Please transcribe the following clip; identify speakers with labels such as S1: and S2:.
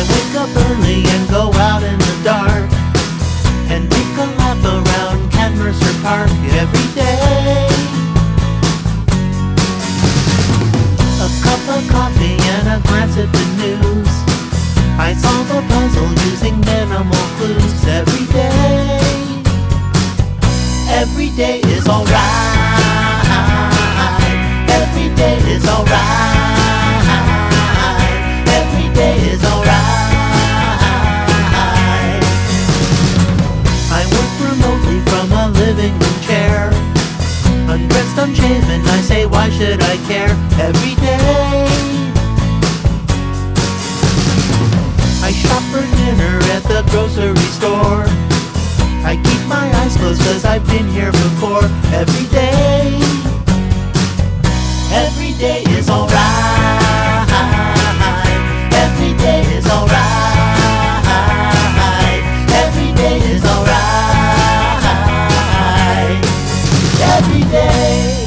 S1: wake up early and go out in the dark and take a lap around Ken Mercer Park every day. A cup of coffee and a glance at the news. I solve a puzzle using minimal clues every day. Every day is alright. Every day is alright. Every day is alright. unshaven. I say, why should I care every day? I shop for dinner at the grocery store. I keep my eyes closed cause I've been here before. Every day, every day is day.